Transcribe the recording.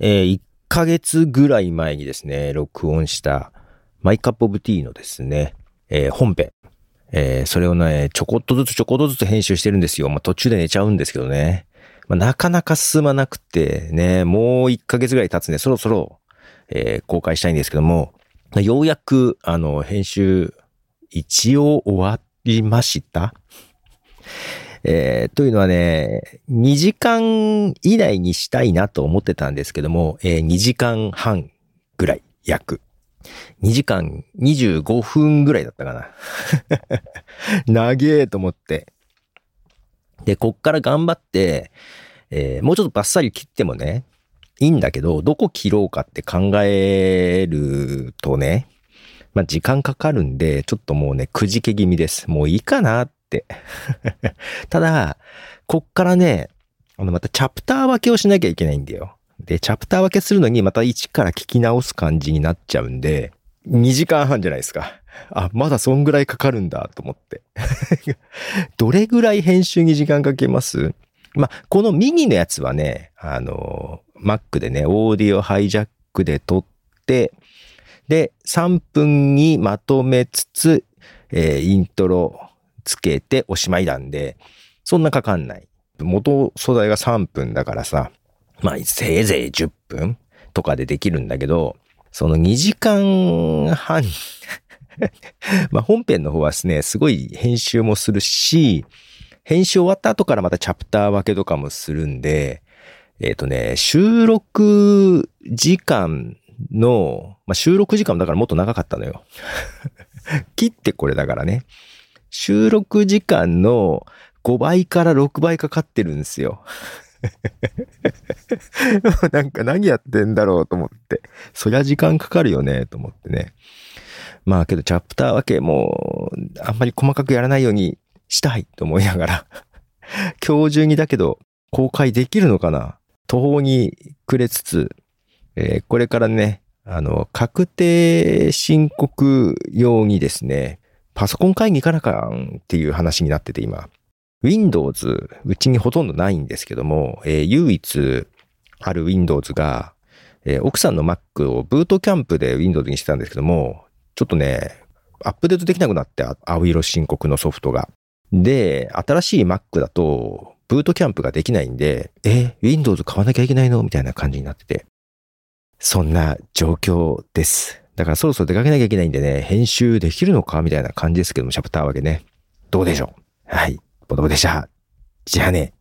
えー、1ヶ月ぐらい前にですね、録音したマイカップオブティーのですね、えー、本編。えー、それをね、ちょこっとずつちょこっとずつ編集してるんですよ。まあ、途中で寝ちゃうんですけどね。まあ、なかなか進まなくて、ね、もう1ヶ月ぐらい経つね、そろそろ、えー、公開したいんですけども、ようやく、あの、編集、一応終わりましたえー、というのはね、2時間以内にしたいなと思ってたんですけども、えー、2時間半ぐらい、約。2時間25分ぐらいだったかな。長えと思って。で、こっから頑張って、えー、もうちょっとバッサリ切ってもね、いいんだけど、どこ切ろうかって考えるとね、まあ、時間かかるんで、ちょっともうね、くじけ気味です。もういいかなっ。ただ、こっからね、あの、またチャプター分けをしなきゃいけないんだよ。で、チャプター分けするのにまた一から聞き直す感じになっちゃうんで、2時間半じゃないですか。あ、まだそんぐらいかかるんだと思って。どれぐらい編集に時間かけます？ま、この右のやつはね、あの、Mac でね、オーディオハイジャックで撮って、で、3分にまとめつつ、えー、イントロつけておしまいなんで、そんなかかんない。元素材が3分だからさ、まあ、せいぜい10分とかでできるんだけど、その2時間半 まあ本編の方はですね、すごい編集もするし、編集終わった後からまたチャプター分けとかもするんで、えっ、ー、とね、収録時間の、まあ、収録時間だからもっと長かったのよ。切ってこれだからね。収録時間の5倍から6倍かかってるんですよ。なんか何やってんだろうと思って。そりゃ時間かかるよね、と思ってね。まあけどチャプター分けもあんまり細かくやらないようにしたいと思いながら今日中にだけど公開できるのかな途方に暮れつつ、えー、これからね、あの、確定申告用にですね、パソコン会議からかんっていう話になってて今。Windows、うちにほとんどないんですけども、えー、唯一ある Windows が、えー、奥さんの Mac をブートキャンプで Windows にしてたんですけども、ちょっとね、アップデートできなくなって、青色申告のソフトが。で、新しい Mac だと、ブートキャンプができないんで、え、Windows 買わなきゃいけないの？みたいな感じになってて。そんな状況です。だからそろそろ出かけなきゃいけないんでね、編集できるのかみたいな感じですけども、チャプターわけね。どうでしょう？はい。ボトボでした。じゃあね。